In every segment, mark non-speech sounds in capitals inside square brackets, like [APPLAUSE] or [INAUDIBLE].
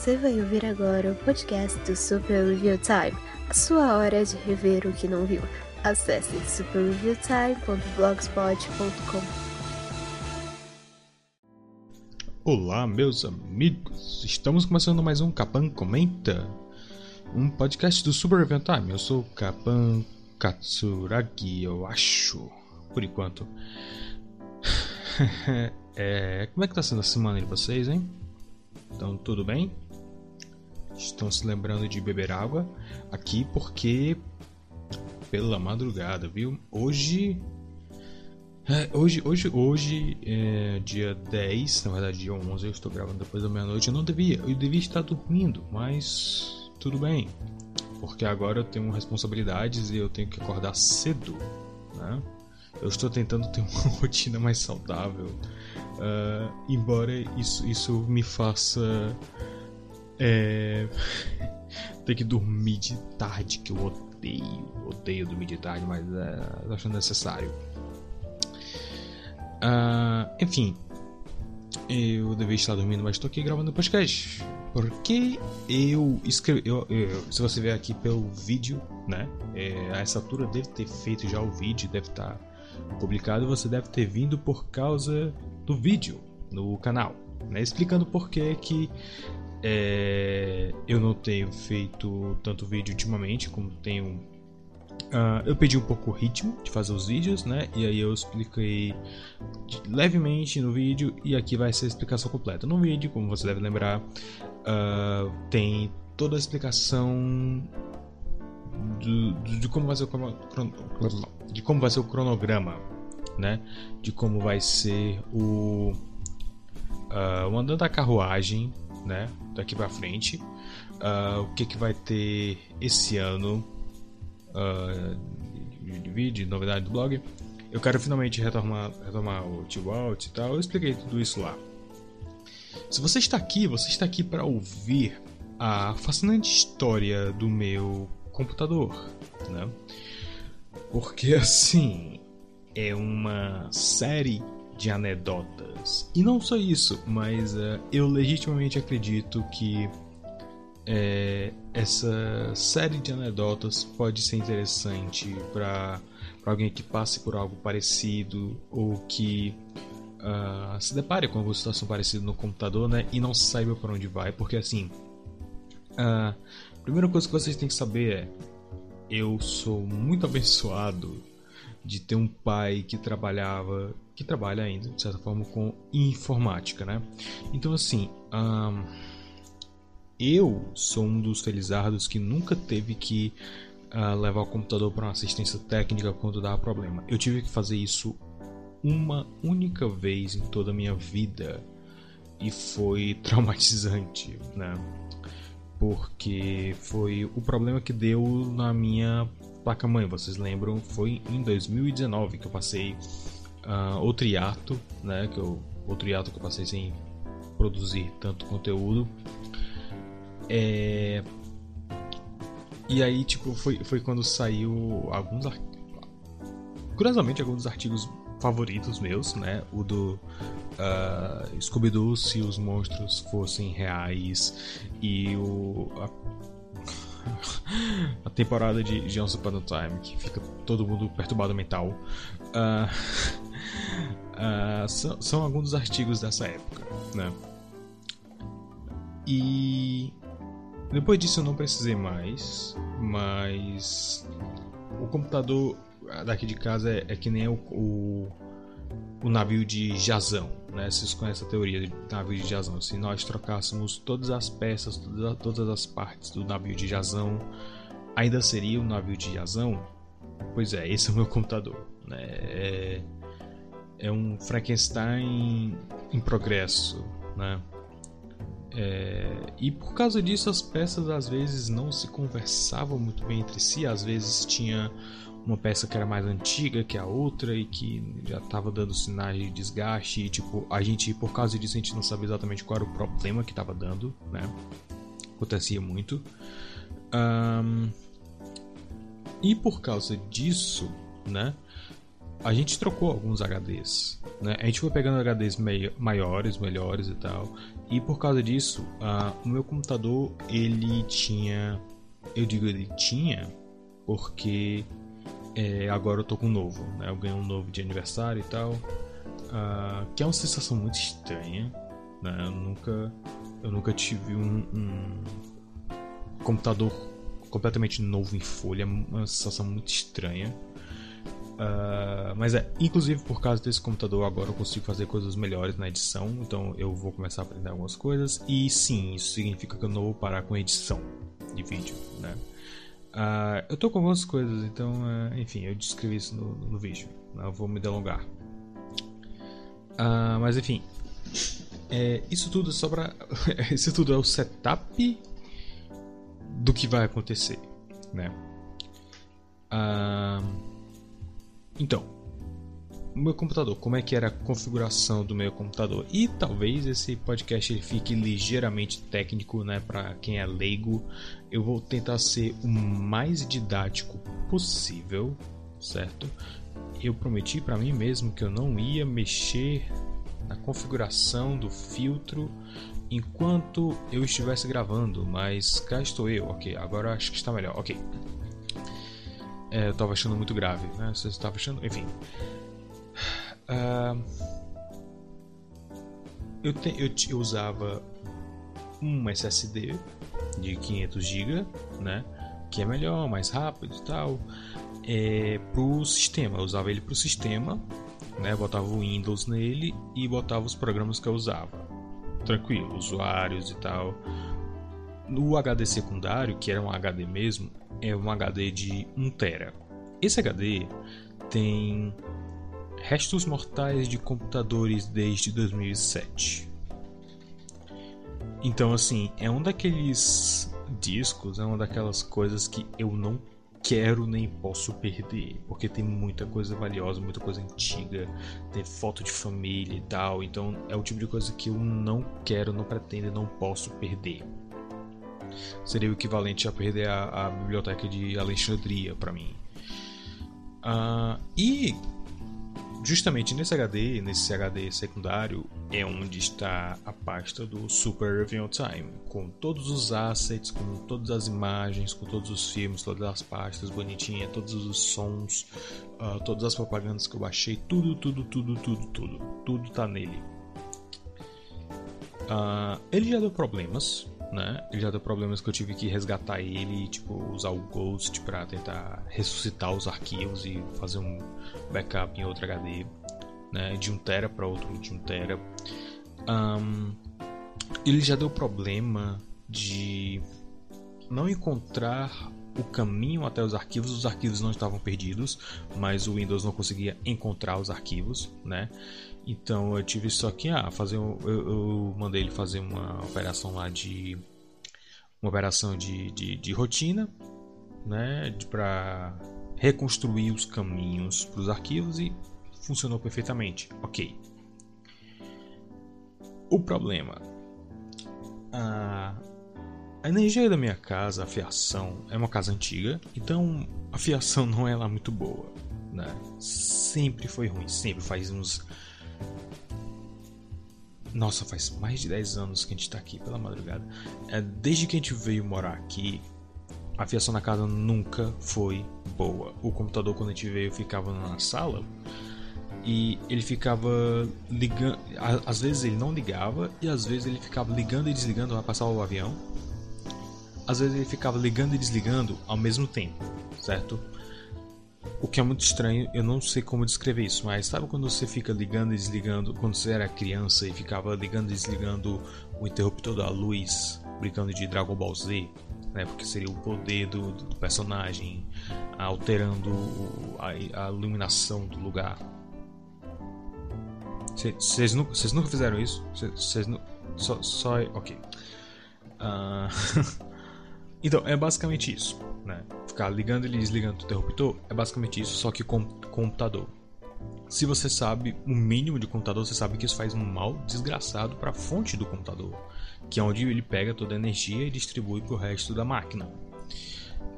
Você vai ouvir agora o podcast do Super Review Time, a sua hora de rever o que não viu. Acesse superreviewtime.blogspot.com. Olá, meus amigos! Estamos começando mais um Capan Comenta, um podcast do Super Review Time. Eu sou Capan Katsuragi, eu acho, por enquanto. [LAUGHS] é, como é que tá sendo a semana de vocês, hein? Então, tudo bem? Estão se lembrando de beber água aqui porque pela madrugada, viu? Hoje é, hoje, hoje, hoje é dia 10, na verdade dia 11, eu estou gravando depois da meia-noite. Eu não devia, eu devia estar dormindo, mas tudo bem, porque agora eu tenho responsabilidades e eu tenho que acordar cedo, né? Eu estou tentando ter uma [LAUGHS] rotina mais saudável, uh, embora isso, isso me faça é, ter que dormir de tarde, que eu odeio, odeio dormir de tarde, mas é, acho necessário. Uh, enfim, eu devia estar dormindo, mas estou aqui gravando podcast. Porque eu escrevi. Eu, eu, se você ver aqui pelo vídeo, né? É, a essa altura deve ter feito já o vídeo, deve estar publicado. Você deve ter vindo por causa do vídeo no canal, né? Explicando por que que é, eu não tenho feito tanto vídeo ultimamente como tenho Uh, eu pedi um pouco o ritmo de fazer os vídeos, né? E aí eu expliquei levemente no vídeo e aqui vai ser a explicação completa. No vídeo, como você deve lembrar, uh, tem toda a explicação do, do, de como vai ser o de como vai ser o cronograma, né? De como vai ser o uh, o andando da carruagem, né? Daqui para frente, o que que vai ter esse ano uh, de vídeo, novidade do blog. Eu quero finalmente retomar, retomar o Tio Alt e tal. Eu expliquei tudo isso lá. Se você está aqui, você está aqui para ouvir a fascinante história do meu computador, né? Porque [LAUGHS] assim, é uma série de anedotas. E não só isso, mas uh, eu legitimamente acredito que é, essa série de anedotas pode ser interessante para alguém que passe por algo parecido ou que uh, se depare com alguma situação parecida no computador né, e não saiba para onde vai, porque assim, uh, a primeira coisa que vocês têm que saber é: eu sou muito abençoado de ter um pai que trabalhava, que trabalha ainda, de certa forma, com informática, né? Então, assim. Eu sou um dos felizardos que nunca teve que uh, levar o computador para uma assistência técnica quando dava problema. Eu tive que fazer isso uma única vez em toda a minha vida e foi [LAUGHS] traumatizante, né? Porque foi o problema que deu na minha placa-mãe. Vocês lembram? Foi em 2019 que eu passei uh, outro hiato, né? Que eu, outro hiato que eu passei sem produzir tanto conteúdo é... E aí, tipo, foi, foi quando saiu alguns. Curiosamente, alguns artigos favoritos meus, né? O do uh, Scooby-Doo se os monstros fossem reais e o. A, [LAUGHS] a temporada de, Once Upon a Time, que fica todo mundo perturbado mental. Uh, uh, [LAUGHS] são, são alguns dos artigos dessa época, né? E depois disso eu não precisei mais, mas o computador daqui de casa é, é que nem o, o, o, navio de Jazão, né? Vocês conhecem a teoria de navio de Jazão? Se nós trocássemos todas as peças, todas, as partes do navio de Jazão, ainda seria o navio de Jazão? Pois é, esse é o meu computador, né? É, é um Frankenstein em progresso, né? É, e por causa disso as peças às vezes não se conversavam muito bem entre si, às vezes tinha uma peça que era mais antiga que a outra e que já estava dando sinais de desgaste e tipo, a gente por causa disso a gente não sabia exatamente qual era o problema que estava dando, né? Acontecia muito. Um, e por causa disso, né? a gente trocou alguns HDs. Né? A gente foi pegando HDs maiores, melhores e tal. E por causa disso, uh, o meu computador ele tinha. Eu digo ele tinha, porque é, agora eu tô com um novo. Né? Eu ganhei um novo de aniversário e tal. Uh, que é uma sensação muito estranha. Né? Eu, nunca, eu nunca tive um, um computador completamente novo em folha. É uma sensação muito estranha. Uh, mas é, inclusive por causa desse computador agora eu consigo fazer coisas melhores na edição, então eu vou começar a aprender algumas coisas. E sim, isso significa que eu não vou parar com edição de vídeo, né? Uh, eu tô com algumas coisas, então, uh, enfim, eu descrevi isso no, no vídeo. Não vou me delongar. mas enfim, é, isso tudo é só pra. [LAUGHS] isso tudo é o setup do que vai acontecer, né? Uh, então, o meu computador, como é que era a configuração do meu computador? E talvez esse podcast ele fique ligeiramente técnico, né, para quem é leigo. Eu vou tentar ser o mais didático possível, certo? Eu prometi para mim mesmo que eu não ia mexer na configuração do filtro enquanto eu estivesse gravando, mas cá estou eu, ok. Agora acho que está melhor, ok. É, eu tava achando muito grave, né? Você estava achando. Enfim. Uh, eu, te, eu, eu, usava um SSD de 500 GB, né? Que é melhor, mais rápido e tal. É, pro sistema, eu usava ele pro sistema, né? Botava o Windows nele e botava os programas que eu usava. Tranquilo, usuários e tal. No HD secundário, que era um HD mesmo, é um HD de 1 tera. Esse HD tem restos mortais de computadores desde 2007. Então, assim, é um daqueles discos, é uma daquelas coisas que eu não quero nem posso perder, porque tem muita coisa valiosa, muita coisa antiga, tem foto de família e tal, então é o tipo de coisa que eu não quero, não pretendo, não posso perder seria o equivalente a perder a, a biblioteca de Alexandria para mim. Uh, e justamente nesse HD, nesse HD secundário, é onde está a pasta do Super Review Time, com todos os assets, com todas as imagens, com todos os filmes, todas as pastas bonitinhas, todos os sons, uh, todas as propagandas que eu baixei, tudo, tudo, tudo, tudo, tudo, tudo tá nele. Uh, ele já deu problemas, né? Ele já deu problemas que eu tive que resgatar ele, tipo, usar o Ghost para tentar ressuscitar os arquivos e fazer um backup em outro HD, né? De 1 tera para outro de 1 tera. Um, ele já deu problema de não encontrar o caminho até os arquivos. Os arquivos não estavam perdidos, mas o Windows não conseguia encontrar os arquivos, né? Então eu tive só que ah, fazer eu, eu mandei ele fazer uma operação lá de uma operação de, de, de rotina, né, para reconstruir os caminhos para os arquivos e funcionou perfeitamente. Ok. O problema, a, a energia da minha casa, a fiação, é uma casa antiga, então a fiação [LAUGHS] não é lá muito boa, né? Sempre foi ruim, sempre faz uns nossa, faz mais de 10 anos que a gente tá aqui pela madrugada. É, desde que a gente veio morar aqui, a fiação na casa nunca foi boa. O computador, quando a gente veio, ficava na sala e ele ficava ligando. Às vezes ele não ligava e às vezes ele ficava ligando e desligando para passar o avião. Às vezes ele ficava ligando e desligando ao mesmo tempo, certo? O que é muito estranho, eu não sei como descrever isso, mas sabe quando você fica ligando e desligando, quando você era criança e ficava ligando e desligando o interruptor da luz, brincando de Dragon Ball Z, né? Porque seria o poder do, do personagem alterando a, a, iluminação do lugar. Vocês nunca, nunca fizeram isso? Vocês só, só. Ok. Uh, [LAUGHS] então, é basicamente isso, né? ficar ligando e desligando o interruptor é basicamente isso, só que com computador. Se você sabe o mínimo de computador, você sabe que isso faz um mal desgraçado para a fonte do computador, que é onde ele pega toda a energia e distribui para o resto da máquina.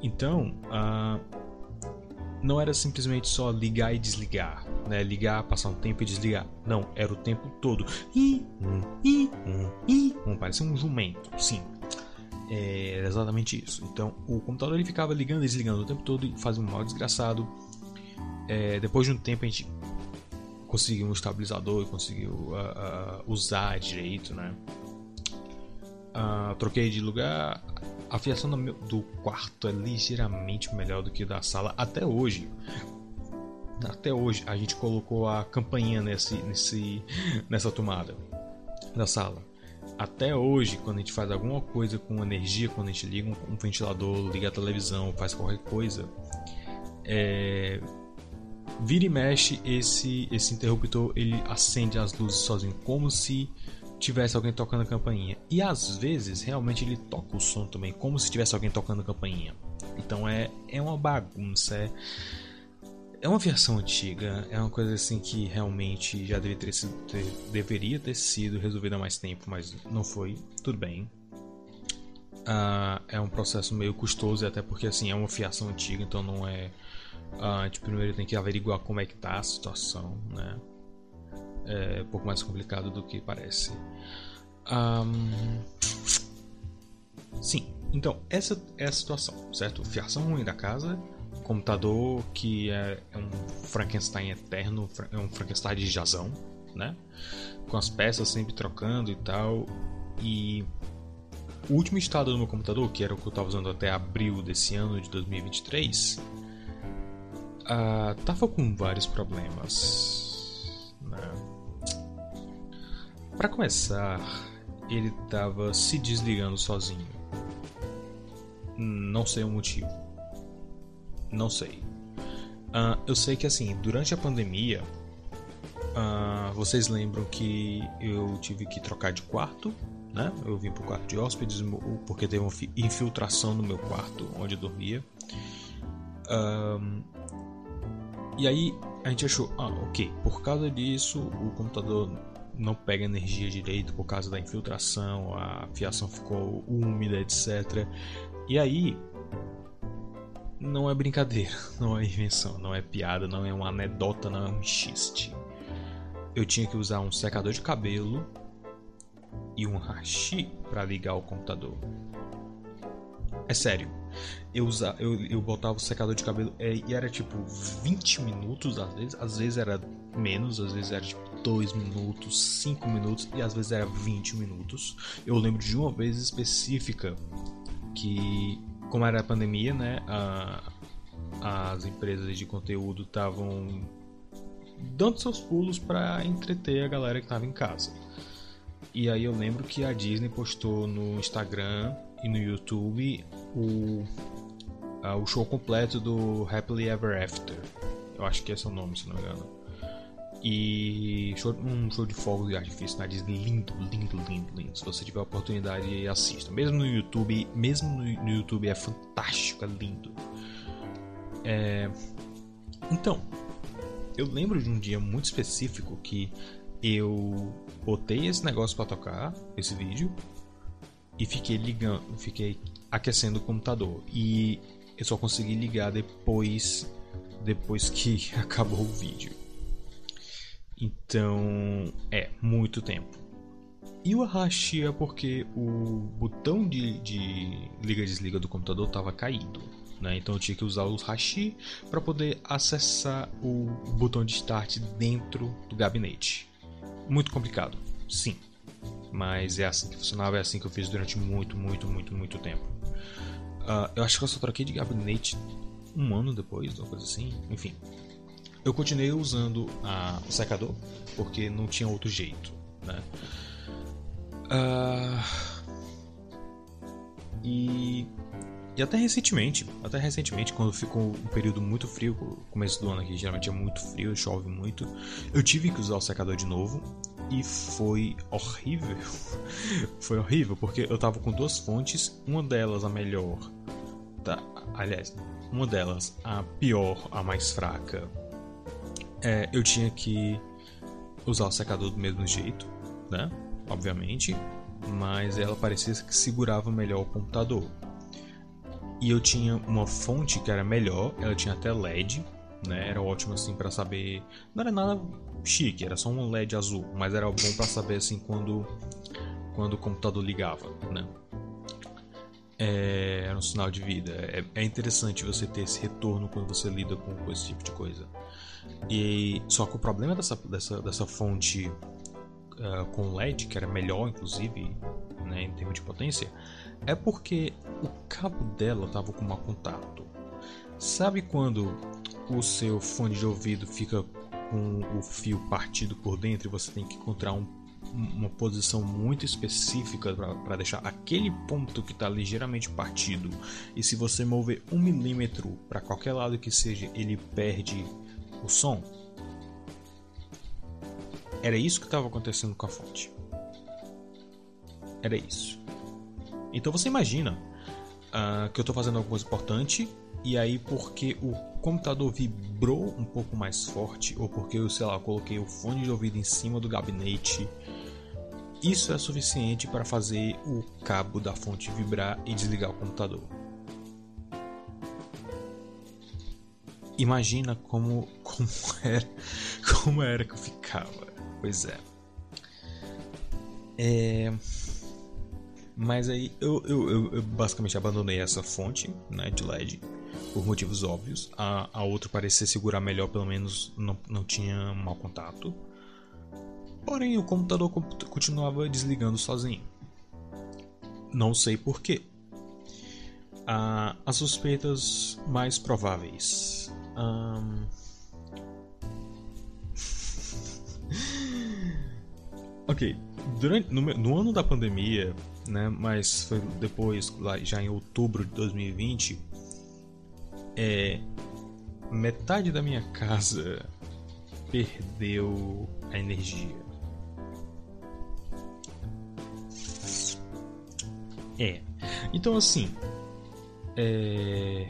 Então, uh, não era simplesmente só ligar e desligar, né? Ligar, passar um tempo e desligar. Não, era o tempo todo. E um, e um, e um, um jumento, sim. É, era exatamente isso. Então, o computador ele ficava ligando e desligando o tempo todo e um mal desgraçado. É, depois de um tempo a gente conseguiu um estabilizador e conseguiu uh, uh, usar direito, né? Uh, troquei de lugar. A fiação do, do quarto é ligeiramente melhor do que da sala até hoje. Até hoje a gente colocou a campainha nesse, nesse, nessa tomada da sala. Até hoje, quando a gente faz alguma coisa com energia, quando a gente liga um, um ventilador, liga a televisão, faz qualquer coisa, é, vira e mexe esse esse interruptor ele acende as luzes sozinho como se tivesse alguém tocando a campainha. E às vezes realmente ele toca o som também como se tivesse alguém tocando a campainha. Então é é uma bagunça é é uma versão antiga, é uma coisa assim que realmente já deveria ter, sido, ter, deveria ter sido resolvida há mais tempo, mas não foi. Tudo bem. Uh, é um processo meio custoso, até porque assim é uma fiação antiga, então não é a gente primeiro tem que averiguar como é que tá a situação, né? É um pouco mais complicado do que parece. Um... Sim, então essa é a situação, certo? Fiação ruim da casa, computador que é, é um Frankenstein eterno, é um Frankenstein de jazão, né? Com as peças sempre trocando e tal. E o último estado do meu computador, que era o que eu estava usando até abril desse ano de 2023, uh, tava com vários problemas. Né? Para começar, ele tava se desligando sozinho. Não sei o motivo. Não sei. Uh, eu sei que assim, durante a pandemia, uh, vocês lembram que eu tive que trocar de quarto, né? Eu vim pro quarto de hóspedes porque teve uma infiltração no meu quarto onde eu dormia. E aí a gente achou, ah, ok, por causa disso o computador não pega energia direito por causa da infiltração, a fiação ficou úmida, etc. E aí não é brincadeira, [LAUGHS] não é invenção, não é piada, não é uma anedota, não é um xiste. Eu tinha que usar um secador de cabelo e um hashi para ligar o computador. É sério. Eu, usava, eu, eu botava o secador de cabelo é, e era tipo 20 minutos às vezes, às vezes era menos, às vezes era tipo 2 minutos, 5 minutos e às vezes era 20 minutos. Eu lembro de uma vez específica que, como era a pandemia, né, a, as empresas de conteúdo estavam dando seus pulos para entreter a galera que estava em casa. E aí eu lembro que a Disney postou no Instagram e no YouTube o, uh, o show completo do Happily Ever After. Eu acho que esse é o nome, se não me engano. E show, um show de fogos e artifício na Disney lindo, lindo, lindo, lindo. Se você tiver a oportunidade, assista. Mesmo no YouTube, mesmo no, no YouTube é fantástico, é lindo. É... Então, eu lembro de um dia muito específico que eu botei esse negócio para tocar, esse vídeo, e fiquei ligando, fiquei aquecendo o computador. E eu só consegui ligar depois depois que [LAUGHS] acabou o vídeo. Então, é muito tempo. E o hashi é porque o botão de, de liga e desliga do computador estava caído. Né? Então eu tinha que usar o hashi para poder acessar o botão de start dentro do gabinete. Muito complicado, sim. Mas é assim que funcionava, é assim que eu fiz durante muito, muito, muito, muito tempo. Uh, eu acho que eu só troquei de gabinete um ano depois, uma coisa assim. Enfim. Eu continuei usando a, o secador, porque não tinha outro jeito. Né? Uh, e e até recentemente, até recentemente, quando ficou um período muito frio, começo do ano aqui geralmente é muito frio, chove muito, eu tive que usar o secador de novo e foi horrível. [LAUGHS] foi horrível, porque eu tava com duas fontes, uma delas a melhor, tá, aliás, uma delas a pior, a mais fraca. É, eu tinha que usar o secador do mesmo jeito, né? Obviamente, mas ela parecia que segurava melhor o computador. E eu tinha uma fonte que era melhor, ela tinha até LED, né? Era ótimo assim para saber. Não era nada chique, era só um LED azul, mas era bom para saber assim quando quando o computador ligava, né? É, era um sinal de vida. É, é, interessante você ter esse retorno quando você lida com, com, esse tipo de coisa. E só que o problema dessa, dessa, dessa fonte uh, com LED, que era melhor inclusive, né, em termos de potência, é porque o cabo dela estava com mau contato. Sabe quando o seu fone de ouvido fica com o fio partido por dentro e você tem que encontrar um uma posição muito específica para deixar aquele ponto que está ligeiramente partido. E se você mover um milímetro para qualquer lado que seja, ele perde o som. Era isso que estava acontecendo com a fonte. Era isso. Então você imagina uh, que eu estou fazendo alguma coisa importante e aí porque o computador vibrou um pouco mais forte ou porque eu sei lá coloquei o fone de ouvido em cima do gabinete isso é suficiente para fazer o cabo da fonte vibrar e desligar o computador. Imagina como, como, [LAUGHS] era, como era que eu ficava. Pois é. é... Mas aí eu, eu, eu, eu, basicamente abandonei essa fonte né, de LED por motivos óbvios. A, a outra parecia segurar melhor, pelo menos não, não tinha mau contato. Porém, o computador continuava desligando sozinho. Não sei porquê. Ah, as suspeitas mais prováveis. Um... [LAUGHS] ok, durante, no, no, ano da pandemia, né, mas foi depois, lá, já em outubro de 2020, é, metade da minha casa perdeu a energia. É. Então assim. É...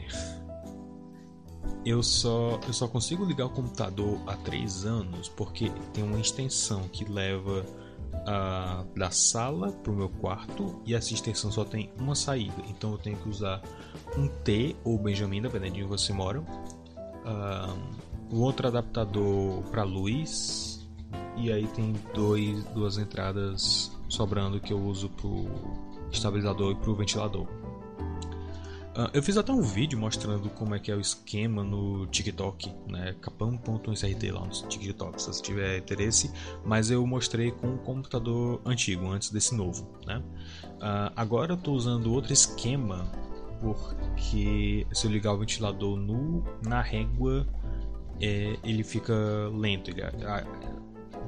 Eu só, eu só consigo ligar o computador há três anos porque tem uma extensão que leva da sala para o meu quarto e essa extensão só tem uma saída. Então eu tenho que usar um T ou Benjamin, dependendo de onde você mora. Uh, o outro adaptador para luz e aí tem dois, duas entradas sobrando que eu uso pro estabilizador e pro ventilador. Uh, eu fiz até um vídeo mostrando como é que é o esquema no TikTok, né? capão.srt lá no TikTok, se você tiver interesse. Mas eu mostrei com um computador antigo, antes desse novo, né? Uh, agora eu estou usando outro esquema, porque se eu ligar o ventilador no, na régua, é, ele fica lento, ele a,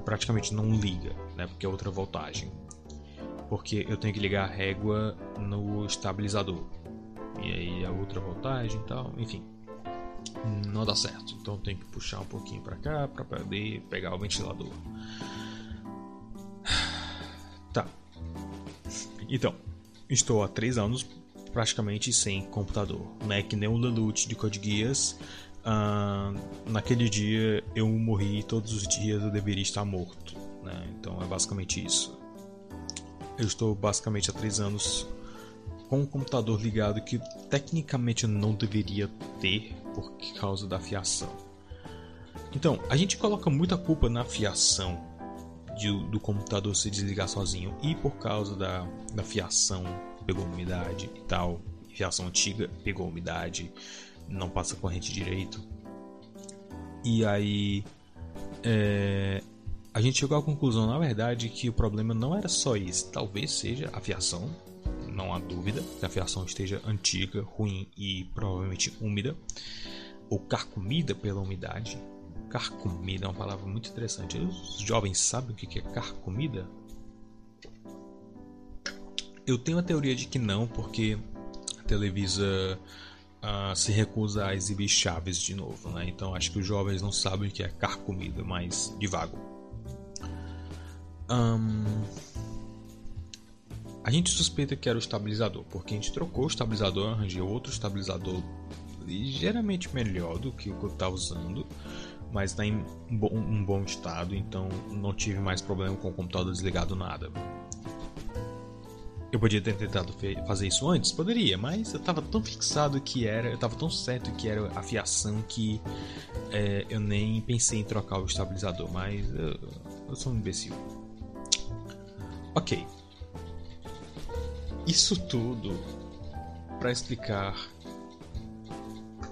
praticamente não liga, né? Porque é outra voltagem porque eu tenho que ligar a régua no estabilizador. E aí a outra voltagem e tal, enfim. Não dá certo. Então tenho que puxar um pouquinho para cá para poder pegar o ventilador. Tá. Então, estou há 3 anos praticamente sem computador. Não é que nem o Lelouch de Code Geass. Uh, naquele dia eu morri todos os dias eu deveria estar morto. Né? Então é basicamente isso. Eu estou basicamente há três anos com um computador ligado que tecnicamente não deveria ter por causa da fiação. Então, a gente coloca muita culpa na fiação de, do computador se desligar sozinho e por causa da, da fiação pegou umidade e tal. Fiação antiga pegou umidade, não passa corrente direito. E aí é, a gente chegou à conclusão, na verdade, que o problema não era só isso. Talvez seja a fiação, não há dúvida que a fiação esteja antiga, ruim e provavelmente úmida, ou carcomida pela umidade. Carcomida é uma palavra muito interessante. Os jovens sabem o que é carcomida? Eu tenho a teoria de que não, porque a Televisa uh, se recusa a exibir Chaves de novo, né? Então acho que os jovens não sabem o que é carcomida, mas devagar. Um, a gente suspeita que era o estabilizador, porque a gente trocou o estabilizador, arranjou outro estabilizador ligeiramente melhor do que o que eu estava usando, mas está em um bom, estado, então não tive mais problema com o computador desligado nada. Eu podia ter tentado fazer isso antes? Poderia, mas eu tava tão fixado que era, eu tava tão certo que era a fiação que é, eu nem pensei em trocar o estabilizador, mas eu, eu sou um imbecil. Ok. Isso tudo para explicar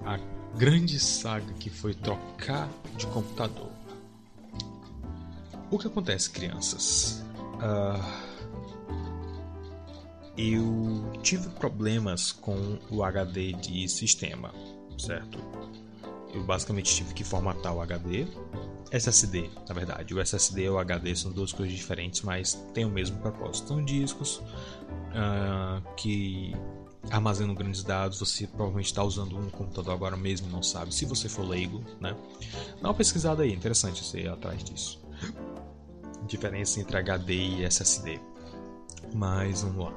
a grande saga que foi trocar de computador. O que acontece, crianças? Uh, eu tive problemas com o HD de sistema, certo? Eu basicamente tive que formatar o HD, SSD, na verdade. O SSD e o HD são duas coisas diferentes, mas têm o mesmo propósito. São discos uh, que armazenam grandes dados. Você provavelmente está usando um computador agora mesmo, não sabe. Se você for leigo, né? Dá uma pesquisada aí, interessante você ir atrás disso. Diferença entre HD e SSD. Mas vamos lá.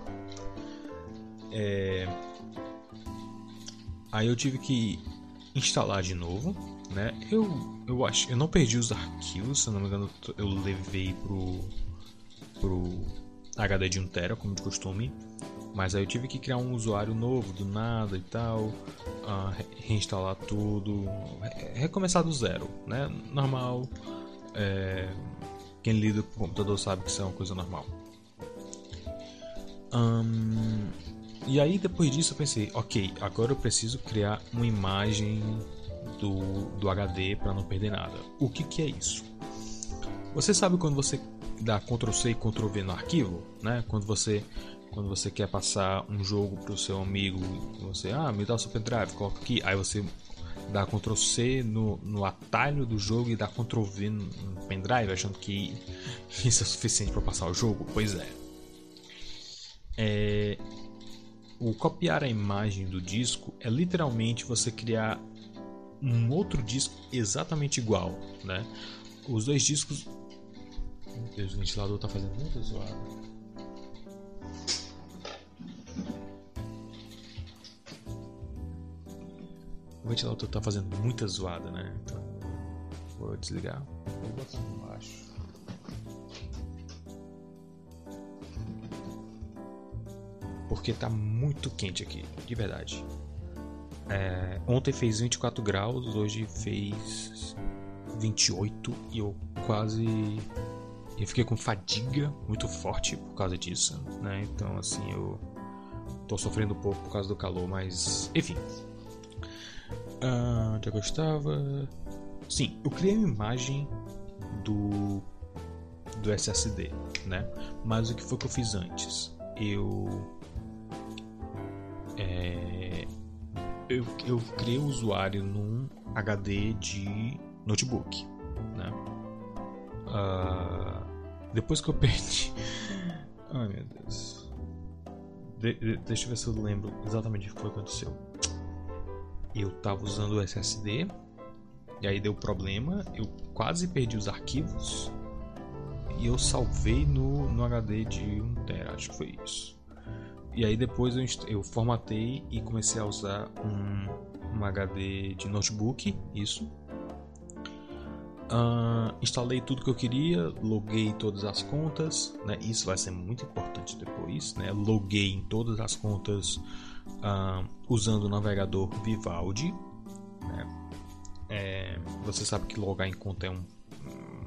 É... Aí eu tive que instalar de novo, né? Eu, eu acho, eu não perdi os arquivos, se não me engano, eu levei pro pro HD de 1 tera, como de costume. Mas aí eu tive que criar um usuário novo do nada e tal, uh, reinstalar tudo, recomeçar do zero, né? Normal. É... Quem lida com computador sabe que isso é uma coisa normal. Um, e aí depois disso eu pensei, ok, agora eu preciso criar uma imagem do, do HD para não perder nada. O que, que é isso? Você sabe quando você dá Ctrl C e Ctrl V no arquivo, né? Quando você quando você quer passar um jogo para o seu amigo, você ah me dá o seu pendrive, coloca aqui, aí você dá Ctrl C no, no atalho do jogo e dá Ctrl V no, no pendrive, achando que [LAUGHS] isso é suficiente para passar o jogo. Pois é. é o copiar a imagem do disco é literalmente você criar um outro disco exatamente igual, né? Os dois discos. Meu Deus, o ventilador tá fazendo muita zoada. O ventilador tá fazendo muita zoada, né? Então vou desligar. Vou botar embaixo. porque tá muito quente aqui, de verdade. É, ontem fez 24 graus, hoje fez 28 e eu quase. Eu fiquei com fadiga muito forte por causa disso, né? Então, assim, eu tô sofrendo um pouco por causa do calor, mas enfim. Ah, onde eu gostava? Sim, eu criei uma imagem do do SSD, né? Mas o que foi que eu fiz antes? Eu é, eu, eu criei o um usuário num HD de notebook, né? Uh, depois que eu [LAUGHS] perdi, ai meu Deus, de, de, deixa eu ver se eu lembro exatamente o que foi que aconteceu. Eu tava usando o SSD e aí deu problema, eu quase perdi os arquivos e eu salvei no, no HD de 1 tera, acho que foi isso. E aí depois eu, eu formatei e comecei a usar um, um HD de notebook, isso. Uh, instalei tudo que eu queria, loguei todas as contas, né? Isso vai ser muito importante depois, né? Loguei em todas as contas uh, usando o navegador Vivaldi. Né? É, você sabe que logar em conta é um,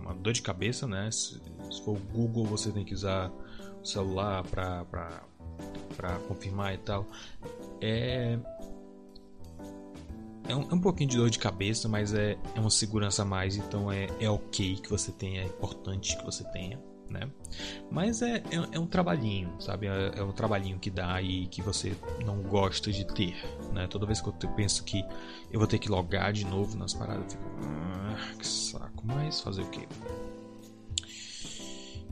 uma dor de cabeça, né? Se, se for o Google, você tem que usar o celular para para confirmar e tal. É é um, é um, pouquinho de dor de cabeça, mas é, é uma segurança a mais, então é, é ok que você tenha, é importante que você tenha, né? Mas é, é, é um trabalhinho, sabe? É, é, um trabalhinho que dá e que você não gosta de ter, né? Toda vez que eu penso que eu vou ter que logar de novo nas paradas, eu fico, ah, que saco, mas fazer o quê?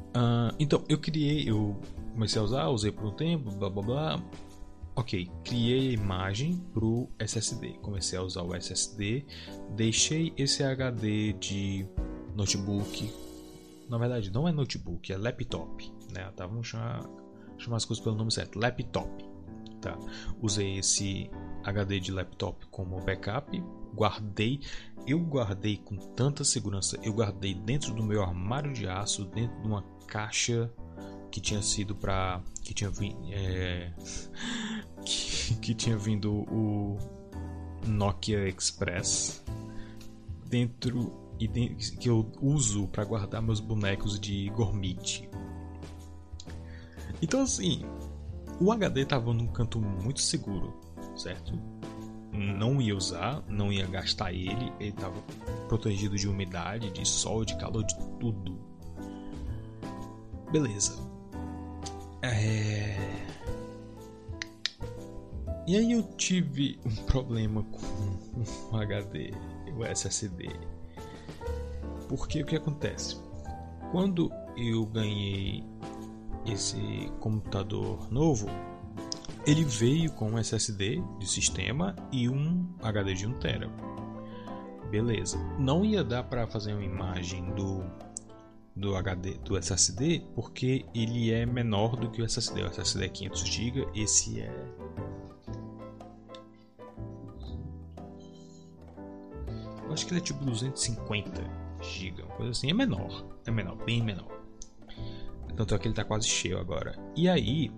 Uh, então, eu criei, eu comecei a usar, usei por um tempo, blá blá blá. Ok, criei a imagem pro SSD. Comecei a usar o SSD, deixei esse HD de notebook. Na verdade, não é notebook, é laptop, né? Tá, vamos chamar, chamar as coisas pelo nome certo, laptop. Tá? Usei esse HD de laptop como backup, guardei. Eu guardei com tanta segurança, eu guardei dentro do meu armário de aço, dentro de uma caixa que tinha sido para que tinha vindo é, [LAUGHS] que, que, tinha vindo o Nokia Express dentro e que eu uso para guardar meus bonecos de Gormit. Então assim, o HD estava num canto muito seguro, certo? Não ia usar, não ia gastar ele, ele estava protegido de umidade, de sol, de calor, de tudo. Beleza. É... E aí eu tive um [LAUGHS] problema com o HD, o SSD. Porque o que acontece? Quando eu ganhei esse computador novo, ele veio com um SSD de sistema e um HD de 1 TB. Beleza. Não ia dar para fazer uma imagem do do HD do SSD porque ele é menor do que o SSD. O SSD é 500 GB, esse é Eu acho que ele é tipo 250 GB, uma coisa assim, é menor, é menor, bem menor. Tanto é que ele tá quase cheio agora. E aí,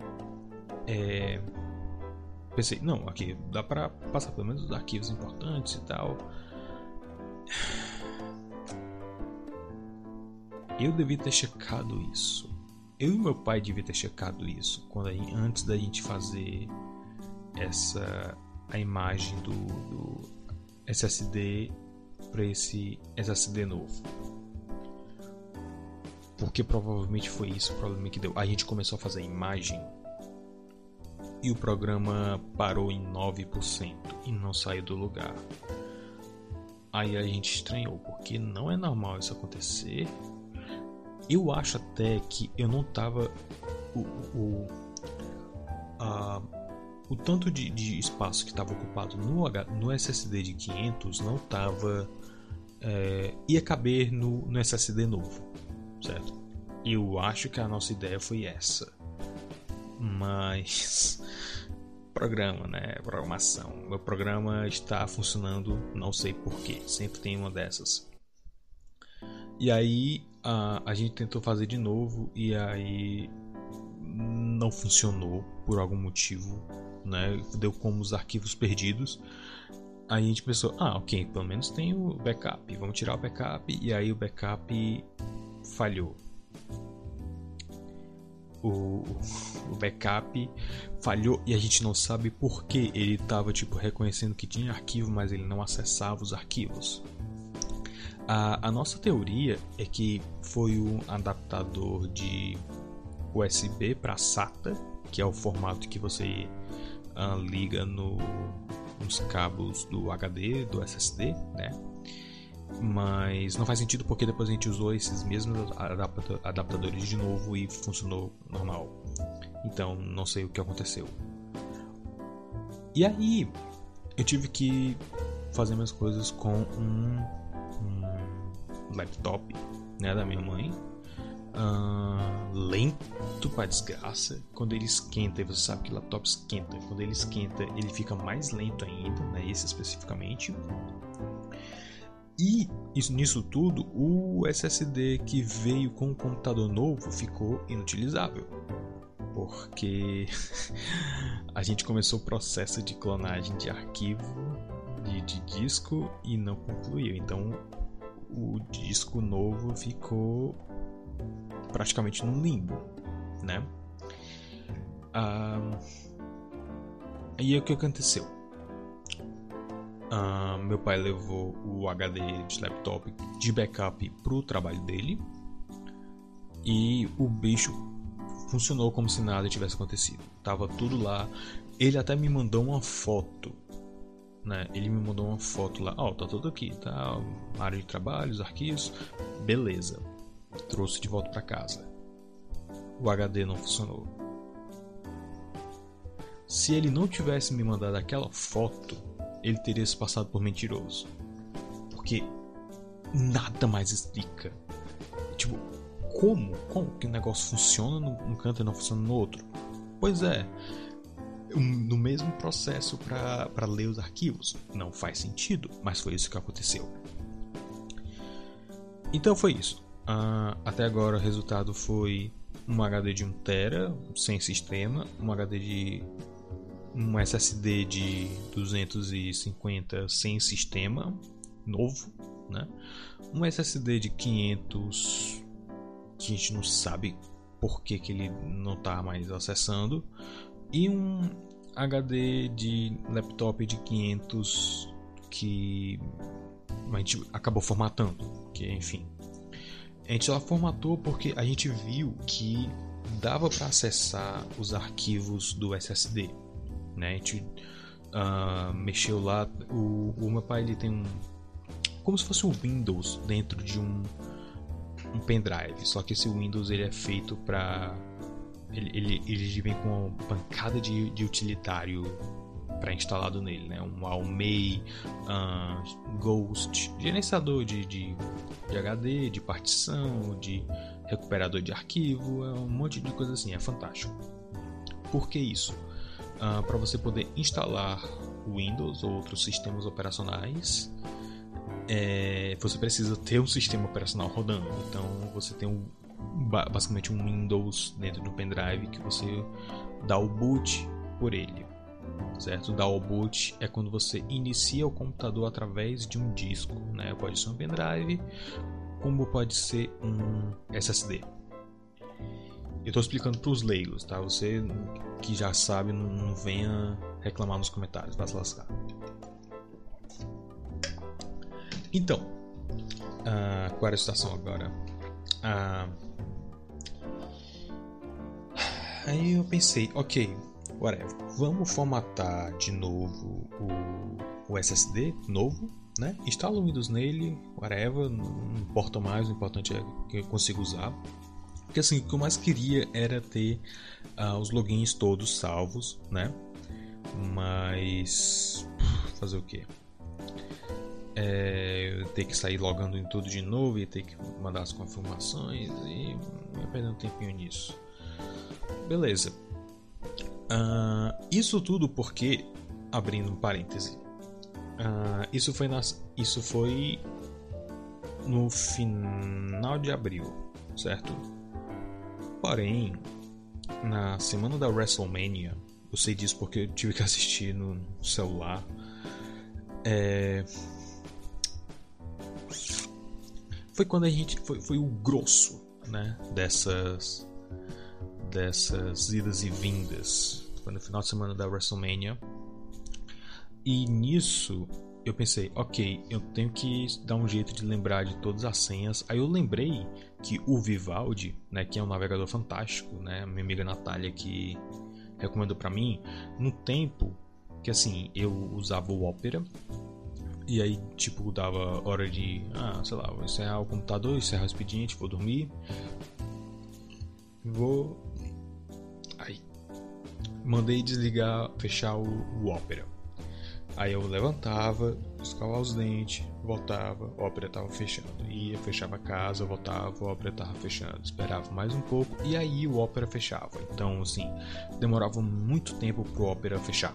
é... pensei, não, aqui dá pra passar pelo menos os arquivos importantes e tal. Eu devia ter checado isso. Eu e meu pai devia ter checado isso quando gente, antes da gente fazer essa a imagem do, do SSD para esse SSD novo. Porque provavelmente foi isso o problema que deu. A gente começou a fazer a imagem e o programa parou em 9% e não saiu do lugar. Aí a gente estranhou, porque não é normal isso acontecer eu acho até que eu não tava. O, o, a, o tanto de, de espaço que estava ocupado no, no SSD de 500 não estava. É, ia caber no, no SSD novo, certo? Eu acho que a nossa ideia foi essa. Mas. [LAUGHS] Programa, né? Programação. Meu programa está funcionando, não sei porquê. Sempre tem uma dessas. E aí a, a gente tentou fazer de novo e aí não funcionou por algum motivo, né? Deu como os arquivos perdidos. Aí a gente pensou, ah, ok, pelo menos tem o backup, vamos tirar o backup e aí o backup falhou. O, o backup falhou e a gente não sabe por que ele estava tipo reconhecendo que tinha arquivo, mas ele não acessava os arquivos. A, a nossa teoria é que foi um adaptador de USB para SATA, que é o formato que você uh, liga no, nos cabos do HD, do SSD, né? Mas não faz sentido porque depois a gente usou esses mesmos adaptadores de novo e funcionou normal. Então não sei o que aconteceu. E aí eu tive que fazer minhas coisas com um laptop né, da minha mãe. Uh, lento pra desgraça. Quando ele esquenta, você sabe que laptop esquenta. Quando ele esquenta, ele fica mais lento ainda, né, esse especificamente. E isso, nisso tudo, o SSD que veio com o computador novo ficou inutilizável. Porque [LAUGHS] a gente começou o processo de clonagem de arquivo de, de disco e não concluiu. Então o disco novo ficou praticamente num limbo, né? Ah, e aí o que aconteceu? Ah, meu pai levou o HD de laptop de backup pro trabalho dele e o bicho funcionou como se nada tivesse acontecido. Tava tudo lá. Ele até me mandou uma foto né? Ele me mandou uma foto lá, ó, oh, tá tudo aqui, tá? Área de trabalho, os arquivos, beleza. Trouxe de volta para casa. O HD não funcionou. Se ele não tivesse me mandado aquela foto, ele teria se passado por mentiroso. Porque nada mais explica. Tipo, como? Como que o negócio funciona num canto e não funciona no outro? Pois é, no mesmo processo para ler os arquivos. Não faz sentido, mas foi isso que aconteceu. Então foi isso. Uh, até agora o resultado foi um HD de 1TB sem sistema, um HD de um SSD de 250 sem sistema novo, né? Um SSD de 500 que a gente não sabe por que, que ele não está mais acessando e um HD de laptop de 500 que a gente acabou formatando, que enfim. A gente só formatou porque a gente viu que dava para acessar os arquivos do SSD, né? A gente uh, mexeu lá, o, o meu pai ele tem um como se fosse um Windows dentro de um um pendrive, só que esse Windows ele é feito para ele, ele, vem com uma pancada de, de utilitário pré-instalado nele, né? Um Almei, uh, Ghost, gerenciador de, de, de, HD, de partição, de recuperador de arquivo, é um monte de coisa assim, é fantástico. Por que isso? Uh, Para você poder instalar Windows ou outros sistemas operacionais, é, você precisa ter um sistema operacional rodando. Então você tem um, basicamente um Windows dentro do pendrive que você dá o boot por ele certo? Dar o boot é quando você inicia o computador através de um disco, né? Pode ser um pendrive, como pode ser um SSD. Eu estou explicando para os leigos, tá? Você que já sabe, não, não venha reclamar nos comentários, vai se lascar. Então, uh, qual era a situação agora? Uh, aí eu pensei, ok, whatever. Vamos formatar de novo o, o SSD novo, né? Instala o Windows nele, whatever, não importa mais, o importante é que eu consiga usar. Porque assim, o que eu mais queria era ter uh, os logins todos salvos, né? Mas fazer o que? É, eu ter que sair logando em tudo de novo e ter que mandar as confirmações e perder um tempinho nisso. Beleza. Uh, isso tudo porque, abrindo um parêntese, uh, isso foi isso foi no final de abril, certo? Porém, na semana da WrestleMania, eu sei disso porque eu tive que assistir no celular. É... Foi quando a gente foi, foi o grosso, né, dessas dessas idas e vindas. Foi no final de semana da WrestleMania. E nisso eu pensei, ok, eu tenho que dar um jeito de lembrar de todas as senhas. Aí eu lembrei que o Vivaldi, né, que é um navegador fantástico, né, minha amiga Natália que recomendou para mim, no tempo que assim, eu usava o Opera e aí tipo dava hora de, ah, sei lá, vou encerrar o computador, encerrar o expediente, vou dormir. Vou mandei desligar, fechar o, o Opera. Aí eu levantava, escovava os dentes, voltava, o Opera estava fechando. Ia, fechava a casa, voltava, o Opera estava fechando. Esperava mais um pouco e aí o Opera fechava. Então, assim, demorava muito tempo pro Opera fechar.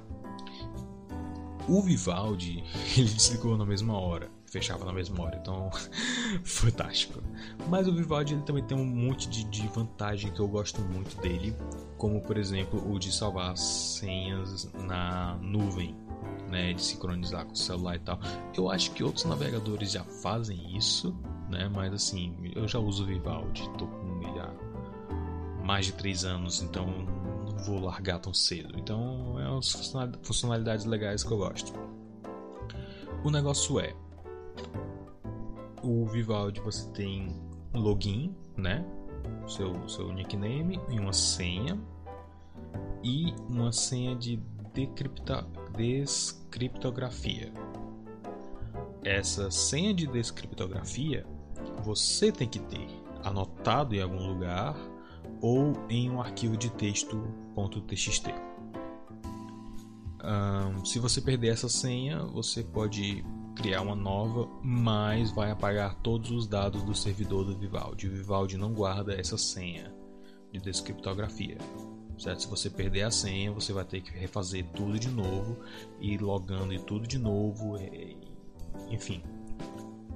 O Vivaldi, [LAUGHS] ele desligou na mesma hora, fechava na mesma hora, então [LAUGHS] fantástico. Mas o Vivaldi ele também tem um monte de, de vantagem que eu gosto muito dele, como por exemplo o de salvar senhas na nuvem, né, de sincronizar com o celular e tal. Eu acho que outros navegadores já fazem isso, né, mas assim, eu já uso o Vivaldi, tô com ele há mais de 3 anos, então não vou largar tão cedo. Então é umas funcionalidades legais que eu gosto. O negócio é o Vivaldi você tem login, né? Seu, seu nickname e uma senha e uma senha de decripta, descriptografia. Essa senha de descriptografia você tem que ter anotado em algum lugar ou em um arquivo de texto .txt. Um, se você perder essa senha, você pode criar uma nova, mas vai apagar todos os dados do servidor do Vivaldi. O Vivaldi não guarda essa senha de descriptografia certo? Se você perder a senha, você vai ter que refazer tudo de novo e logando e tudo de novo, e, enfim.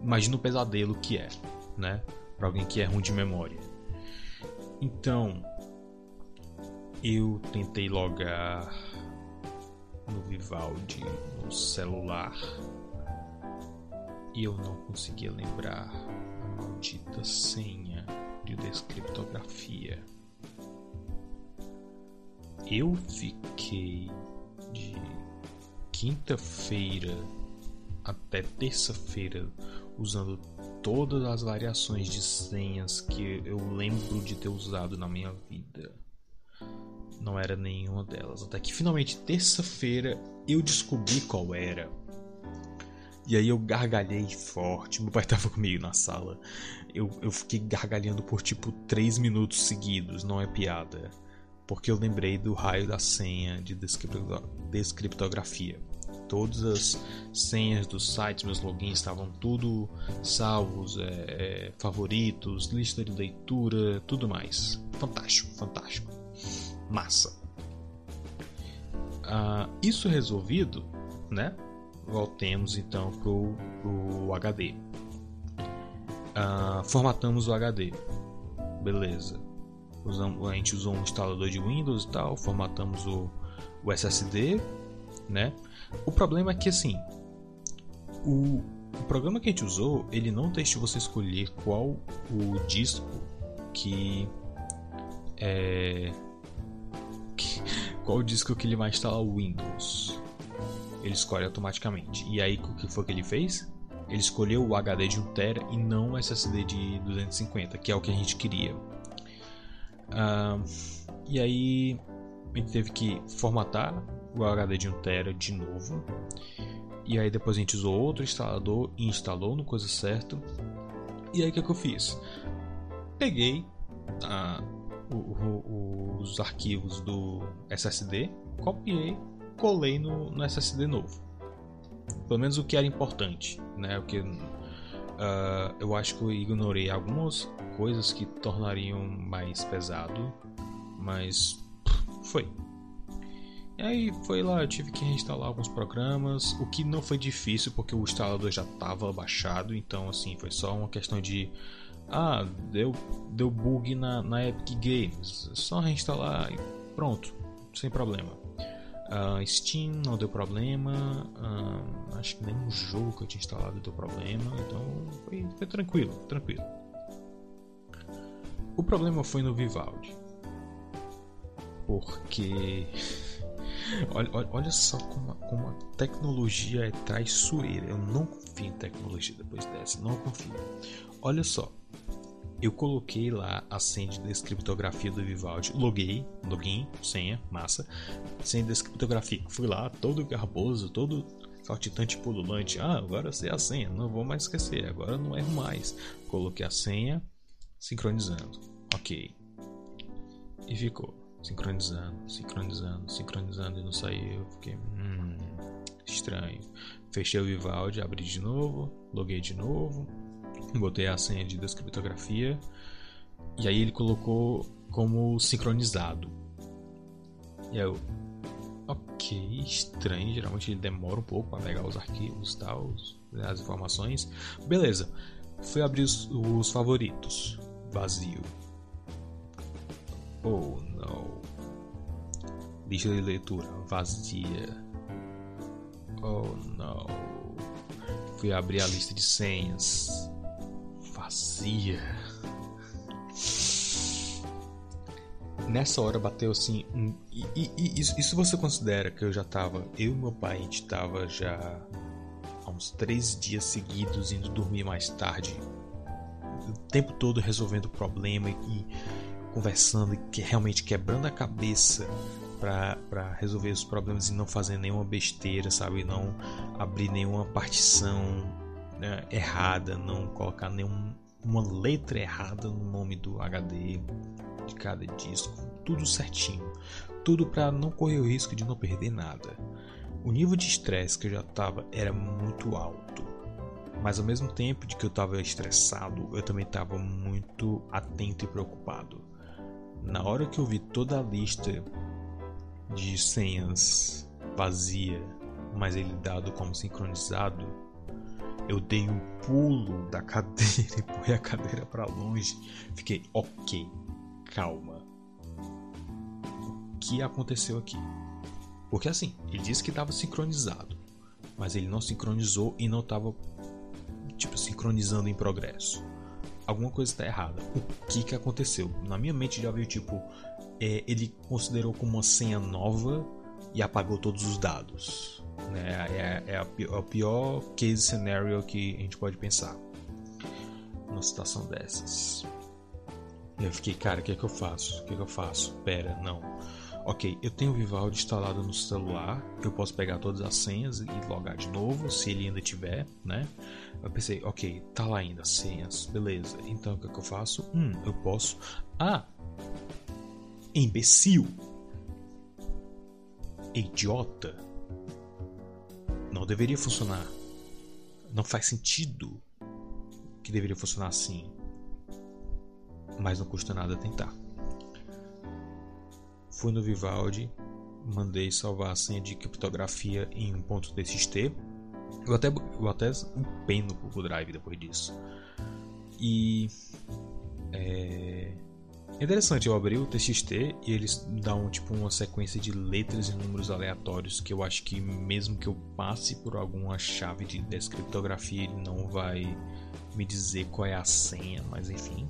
Imagina o pesadelo que é, né? Para alguém que é ruim de memória. Então, Eu tentei logar no Vivaldi no celular e eu não conseguia lembrar a maldita senha de descriptografia. Eu fiquei de quinta-feira até terça-feira usando todas as variações de senhas que eu lembro de ter usado na minha vida. Não era nenhuma delas. Até que finalmente terça-feira eu descobri qual era. E aí eu gargalhei forte. Meu pai tava [LAUGHS] comigo na sala. Eu, eu fiquei gargalhando por tipo 3 minutos seguidos, não é piada. Porque eu lembrei do raio da senha de descriptografia. Todas as senhas dos sites, meus logins estavam tudo salvos, é, é, favoritos, lista de leitura, tudo mais. Fantástico, fantástico. Massa. Ah, isso resolvido, né? voltemos então pro, pro HD. Uh, formatamos o HD. Beleza. Usamos, a gente usou um instalador de Windows e tal, formatamos o, o SSD, né? O problema é que assim, o, o programa que a gente usou, ele não deixa você escolher qual o disco que é que, qual disco que ele vai instalar o Windows ele escolhe automaticamente. E aí o que foi que ele fez? Ele escolheu o HD de 1TB e não o SSD de 250, que é o que a gente queria. Uh, e aí a gente teve que formatar o HD de 1TB de novo. E aí depois a gente usou outro instalador e instalou no coisa certo. E aí o que, é que eu fiz? Peguei o, o, os arquivos do SSD, copiei colei no, no SSD novo. Pelo menos o que era importante, né? Porque uh, eu acho que eu ignorei algumas coisas que tornariam mais pesado, mas foi. E aí foi lá, eu tive que reinstalar alguns programas, o que não foi difícil porque o instalador já estava baixado, então assim, foi só uma questão de ah, deu, deu bug na, na Epic Games, só reinstalar e pronto, sem problema. Uh, Steam não deu problema. Uh, acho que nenhum jogo que eu tinha instalado deu problema. Então foi, foi tranquilo, tranquilo. O problema foi no Vivaldi. Porque. [LAUGHS] Olha, olha, olha só como como a tecnologia é traiçoeira. Eu não confio em tecnologia depois dessa. Não confio. Olha só eu coloquei lá a senha de descriptografia do Vivaldi, loguei, login, senha, massa, senha de descriptografia. Fui lá, todo garboso, todo saltitante pululante. Ah, agora sei a senha, não vou mais esquecer, agora não erro mais. Coloquei a senha, sincronizando. Ok. E ficou. Sincronizando, sincronizando, sincronizando e não saiu. Fiquei. Hum, estranho. Fechei o Vivaldi, abri de novo, loguei de novo botei a senha de descriptografia e aí ele colocou como sincronizado. E eu, ok, estranho, geralmente ele demora um pouco para pegar os arquivos e tal, as informações. Beleza, fui abrir os, os favoritos, vazio. Oh não. Lista de leitura vazia. Oh não. Fui abrir a lista de senhas vazia. Nessa hora bateu assim. Um, e, e, e isso, isso, você considera que eu já tava. Eu e meu pai, a gente tava já há uns três dias seguidos indo dormir mais tarde. O tempo todo resolvendo o problema e, conversando e que, realmente quebrando a cabeça para resolver os problemas e não fazer nenhuma besteira, sabe? Não abrir nenhuma partição né, errada, não colocar nenhuma letra errada no nome do HD de cada disco, tudo certinho, tudo para não correr o risco de não perder nada. O nível de estresse que eu já estava era muito alto, mas ao mesmo tempo de que eu estava estressado, eu também estava muito atento e preocupado. Na hora que eu vi toda a lista de senhas vazia, mas ele dado como sincronizado, eu dei um pulo da cadeira e pus a cadeira para longe. Fiquei, ok, calma. que aconteceu aqui. Porque assim, ele disse que estava sincronizado, mas ele não sincronizou e não estava tipo sincronizando em progresso. Alguma coisa está errada. O que que aconteceu? Na minha mente já veio tipo, é, ele considerou como uma senha nova e apagou todos os dados. Né? É, é, é o pior case scenario que a gente pode pensar numa situação dessas. Eu fiquei, cara, o que é que eu faço? O que é que eu faço? Pera, não. Ok, eu tenho o Vivaldi instalado no celular, eu posso pegar todas as senhas e logar de novo, se ele ainda tiver, né? Eu pensei, ok, tá lá ainda as senhas, beleza. Então o que, é que eu faço? Hum, eu posso. Ah! Imbecil! Idiota! Não deveria funcionar. Não faz sentido que deveria funcionar assim. Mas não custa nada tentar. Fui no Vivaldi, mandei salvar a senha de criptografia em um ponto .txt. Eu até, eu até upei no Google Drive depois disso. E é, é interessante, eu abri o TXT e eles dão tipo uma sequência de letras e números aleatórios que eu acho que mesmo que eu passe por alguma chave de descriptografia ele não vai me dizer qual é a senha, mas enfim.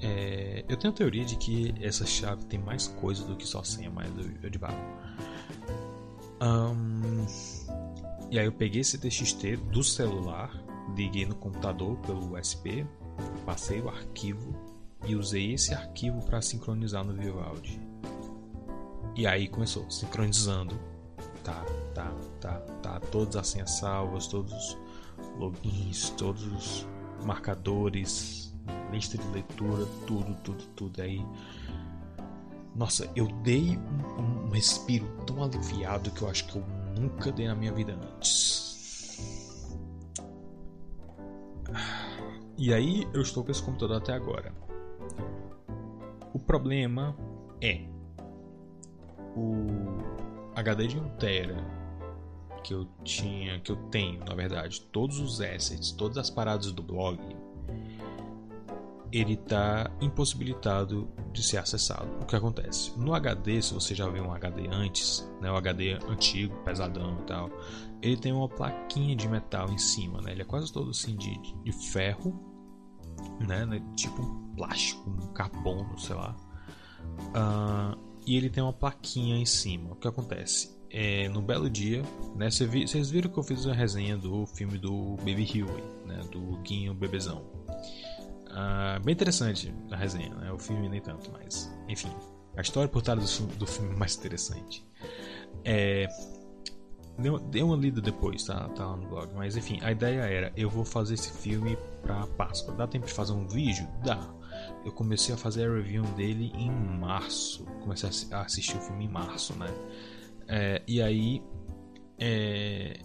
É, eu tenho a teoria de que essa chave tem mais coisa do que só senha, mas eu, eu divago. Um, e aí eu peguei esse TXT do celular, liguei no computador pelo USB, passei o arquivo e usei esse arquivo para sincronizar no Vivaldi. E aí começou, sincronizando. Tá, tá, tá, tá. Todas as senhas salvas, todos os logins, todos os marcadores, lista de leitura, tudo, tudo, tudo aí. Nossa, eu dei um, um respiro tão aliviado que eu acho que eu nunca dei na minha vida antes. E aí eu estou com esse computador até agora. O problema é o HD de 1 tera que eu tinha, que eu tenho, na verdade, todos os assets, todas as paradas do blog ele está impossibilitado de ser acessado. O que acontece? No HD, se você já viu um HD antes, né, o HD antigo, pesadão e tal, ele tem uma plaquinha de metal em cima, né? Ele é quase todo assim de, de ferro, né, né? Tipo um plástico, um carbono, sei lá. Uh, e ele tem uma plaquinha em cima. O que acontece? É, no belo dia, né? Vocês viram que eu fiz uma resenha do filme do Baby Huey, né? Do Guinho Bebezão. Uh, bem interessante a resenha, né? O filme nem tanto, mas enfim, a história por trás do do filme é mais interessante. É, dei uma lida depois, tá, tá lá no blog, mas enfim, a ideia era: eu vou fazer esse filme pra Páscoa. Dá tempo de fazer um vídeo? Dá. Eu comecei a fazer a review dele em março. Comecei a assistir o filme em março, né? É, e aí. É,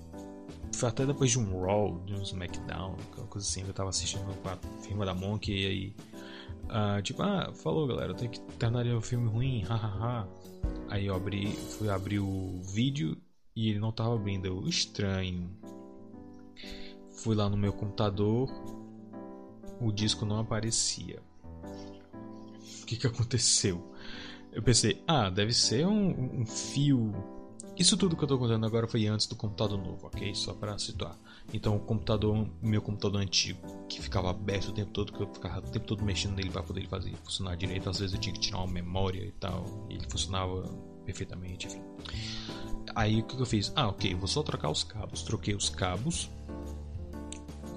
foi até depois de um Raw, de um SmackDown, uma coisa assim, eu tava assistindo com a firma da Monk e aí. Uh, tipo, ah, falou galera, eu tenho que terminar o filme ruim, hahaha. aí eu abri, fui abrir o vídeo e ele não tava abrindo, eu, estranho. Fui lá no meu computador, o disco não aparecia. O que que aconteceu? Eu pensei, ah, deve ser um, um fio isso tudo que eu estou contando agora foi antes do computador novo, ok? Só para situar. Então, o computador, meu computador antigo, que ficava aberto o tempo todo, que eu ficava o tempo todo mexendo nele para poder fazer funcionar direito. Às vezes eu tinha que tirar uma memória e tal, e ele funcionava perfeitamente, enfim. Aí o que eu fiz? Ah, ok, vou só trocar os cabos. Troquei os cabos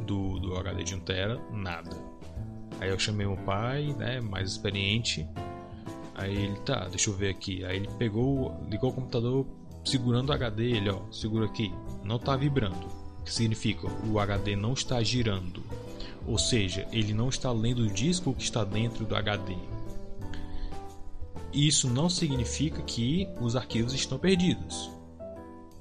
do, do HD de 1TB, nada. Aí eu chamei meu pai, né, mais experiente. Aí ele, tá, deixa eu ver aqui. Aí ele pegou, ligou o computador, segurando o HD, ele ó, segura aqui, não está vibrando, que significa o HD não está girando, ou seja, ele não está lendo o disco que está dentro do HD. Isso não significa que os arquivos estão perdidos.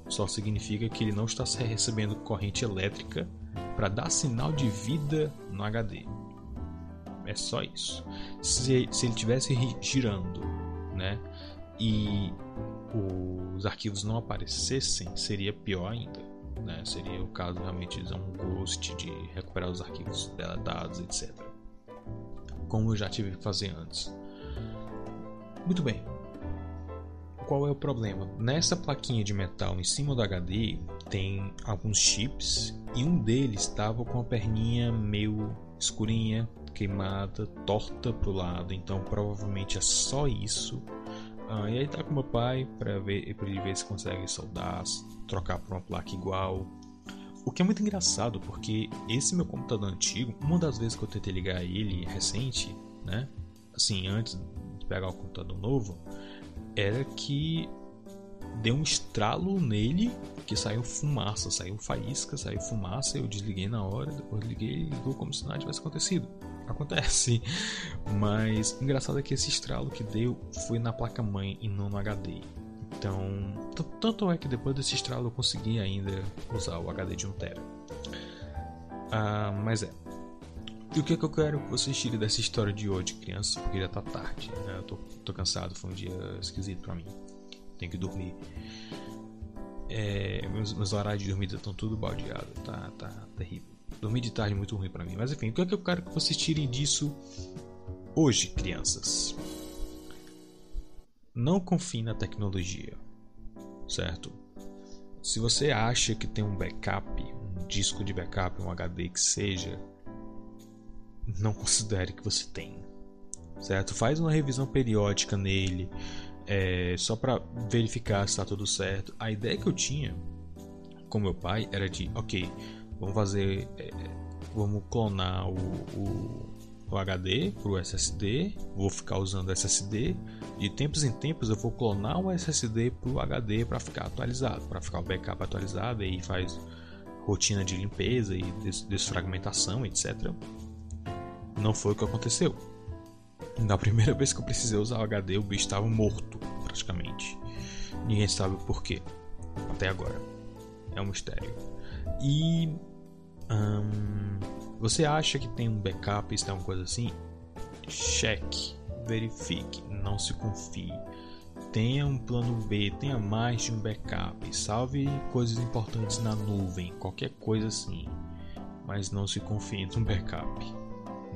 Só significa que ele não está recebendo corrente elétrica para dar sinal de vida no HD. É só isso. Se, se ele tivesse girando, né? E os arquivos não aparecessem, seria pior ainda. Né? Seria o caso realmente de um ghost, de recuperar os arquivos deletados, etc. Como eu já tive que fazer antes. Muito bem. Qual é o problema? Nessa plaquinha de metal em cima do HD tem alguns chips e um deles estava com a perninha meio escurinha, queimada, torta pro lado, então provavelmente é só isso. Ah, e aí tá com meu pai para ver para ele ver se consegue soldar, trocar por uma placa igual. O que é muito engraçado, porque esse meu computador antigo, uma das vezes que eu tentei ligar ele recente, né? Assim, antes de pegar o computador novo, era que deu um estralo nele que saiu fumaça, saiu faísca, saiu fumaça, eu desliguei na hora, depois liguei e ligou como se nada tivesse acontecido. Acontece. [LAUGHS] Mas engraçado é que esse estralo que deu foi na placa mãe e não no HD. Então, tanto é que depois desse estralo eu consegui ainda usar o HD de 1TB. Ah, mas é. E o que, é que eu quero que vocês tirem dessa história de hoje, crianças? Porque já tá tarde, né? Eu tô, tô cansado, foi um dia esquisito pra mim. Tenho que dormir. É, meus, meus horários de dormida estão tudo baldeados, tá, tá terrível. Dormir de tarde é muito ruim para mim. Mas enfim, o que é que eu quero que vocês tirem disso hoje, crianças? Não confie na tecnologia, certo? Se você acha que tem um backup, um disco de backup, um HD que seja, não considere que você tem, certo? Faz uma revisão periódica nele, é, só para verificar se está tudo certo. A ideia que eu tinha com meu pai era de, ok, vamos fazer, é, vamos clonar o, o, o HD para o SSD, vou ficar usando SSD. De tempos em tempos eu vou clonar o SSD para o HD para ficar atualizado, para ficar o backup atualizado e faz rotina de limpeza e desfragmentação, etc. Não foi o que aconteceu. Na primeira vez que eu precisei usar o HD, o bicho estava morto, praticamente. Ninguém sabe o porquê. Até agora. É um mistério. E. você acha que tem um backup, isso é uma coisa assim? Cheque, verifique, não se confie. Tenha um plano B, tenha mais de um backup. Salve coisas importantes na nuvem, qualquer coisa assim. Mas não se confie no backup,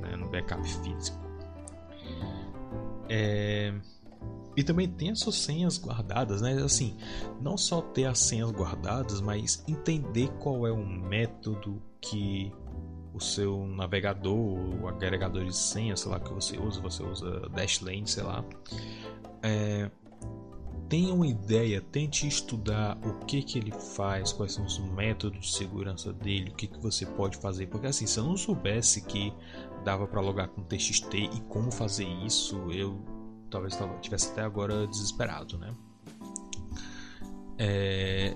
né? no backup físico. É... E também tem as suas senhas guardadas, né? Assim, não só ter as senhas guardadas, mas entender qual é o método que o seu navegador, o agregador de senha, sei lá que você usa, você usa Dashlane, sei lá. É, tenha uma ideia, tente estudar o que que ele faz, quais são os métodos de segurança dele, o que que você pode fazer, porque assim, se eu não soubesse que dava para logar com TXT e como fazer isso, eu talvez tivesse até agora desesperado, né? É...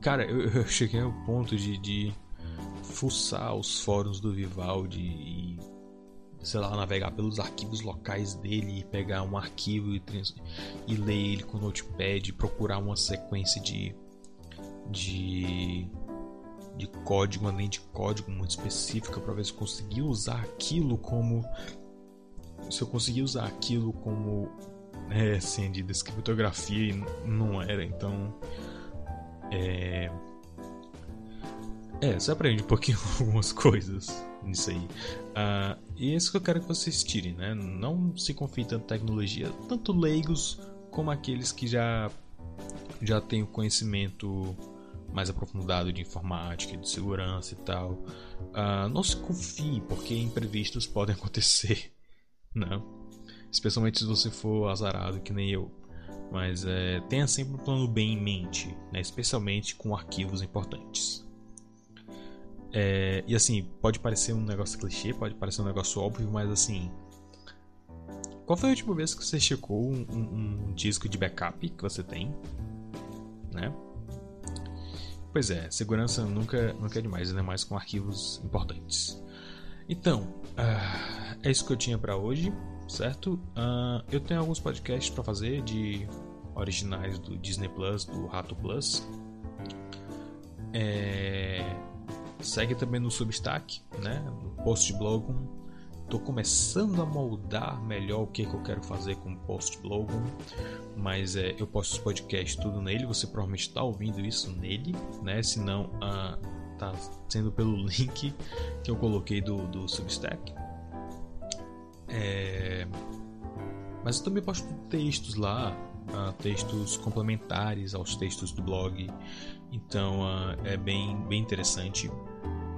Cara, eu, eu, [LAUGHS] cheguei ao ponto de, de fuçar os fóruns do Vivaldi e, sei lá, navegar pelos arquivos locais dele e pegar um arquivo e, e ler ele com o notepad, procurar uma sequência de, de de código, uma linha de código muito específica para ver se eu conseguia usar aquilo como se eu conseguia usar aquilo como é, assim, de descriptografia e não era, então é é, você aprende um pouquinho [LAUGHS] algumas coisas nisso aí. Uh, e é isso que eu quero que vocês tirem, né? Não se confiem tanto em tecnologia, tanto leigos como aqueles que já já têm o conhecimento mais aprofundado de informática, de segurança e tal. Uh, não se confie, porque imprevistos [LAUGHS] podem acontecer? Né? Especialmente se você for azarado que nem eu. Mas é, tenha sempre um plano B em mente, né? especialmente com arquivos importantes. É, e assim, pode parecer um negócio clichê, pode parecer um negócio óbvio, mas assim. Qual foi a última vez que você checou um, um, um disco de backup que você tem? Né? Pois é, segurança nunca, nunca é demais, ainda mais com arquivos importantes. Então, uh, é isso que eu tinha para hoje, certo? Uh, eu tenho alguns podcasts para fazer de originais do Disney Plus, do Rato Plus. É... Segue também no Substack, né? No Postblog Tô começando a moldar melhor o que, que eu quero fazer com o Post Blog, mas é, eu posto os podcasts tudo nele. Você provavelmente está ouvindo isso nele, né? Se não, ah, tá sendo pelo [LAUGHS] link que eu coloquei do, do Substack. É... Mas eu também posto textos lá, uh, textos complementares aos textos do blog. Então uh, é bem, bem interessante.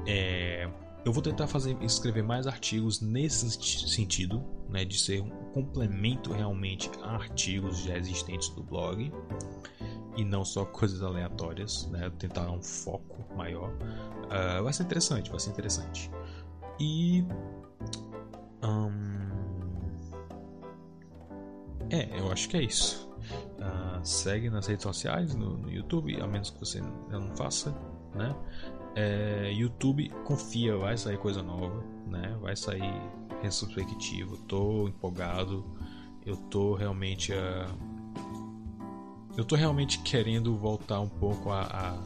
É, eu vou tentar fazer escrever mais artigos nesse sentido, né, de ser um complemento realmente a artigos já existentes do blog e não só [LAUGHS] coisas aleatórias, né, tentar um foco maior. Uh, vai ser interessante, vai ser interessante. E um, é, eu acho que é isso. Uh, segue nas redes sociais, no, no, YouTube, a menos que você não faça, né? É, YouTube confia, vai sair coisa nova, né? Vai sair retrospectivo. Tô empolgado. Eu tô realmente uh, eu tô realmente querendo voltar um pouco a, a...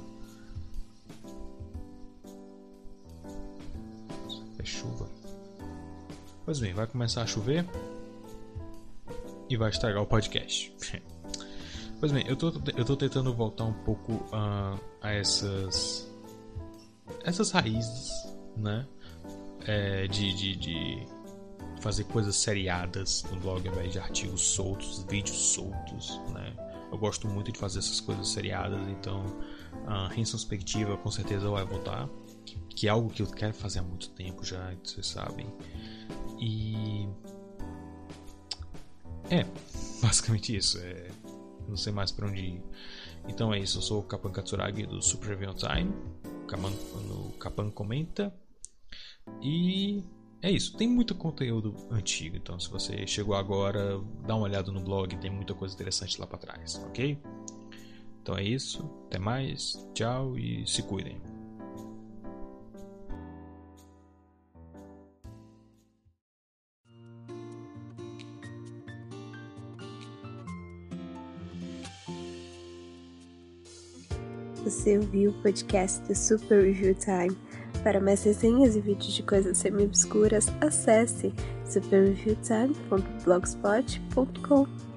é chuva. Pois bem, vai começar a chover e vai estragar o podcast. [LAUGHS] pois bem, eu tô, eu tô tentando voltar um pouco uh, a essas essas raízes, né? É, de, de, de, fazer coisas seriadas no blog ao invés de artigos soltos, vídeos soltos, né? Eu gosto muito de fazer essas coisas seriadas, então a retrospectiva com certeza vai voltar, que é algo que eu quero fazer há muito tempo já, vocês sabem. E é, basicamente isso. É, não sei mais para onde ir. Então é isso, eu sou o Kapan Katsuragi do Super Review Time. Kapan, no comenta. E é isso. Tem muito conteúdo antigo, então se você chegou agora, dá uma olhada no blog, tem muita coisa interessante lá para trás, ok? Então é isso. Até mais. Tchau e se cuidem. Você ouviu o podcast do Super Review Time. Para mais resenhas e vídeos de coisas semi-obscuras, acesse superreviewtime.blogspot.com.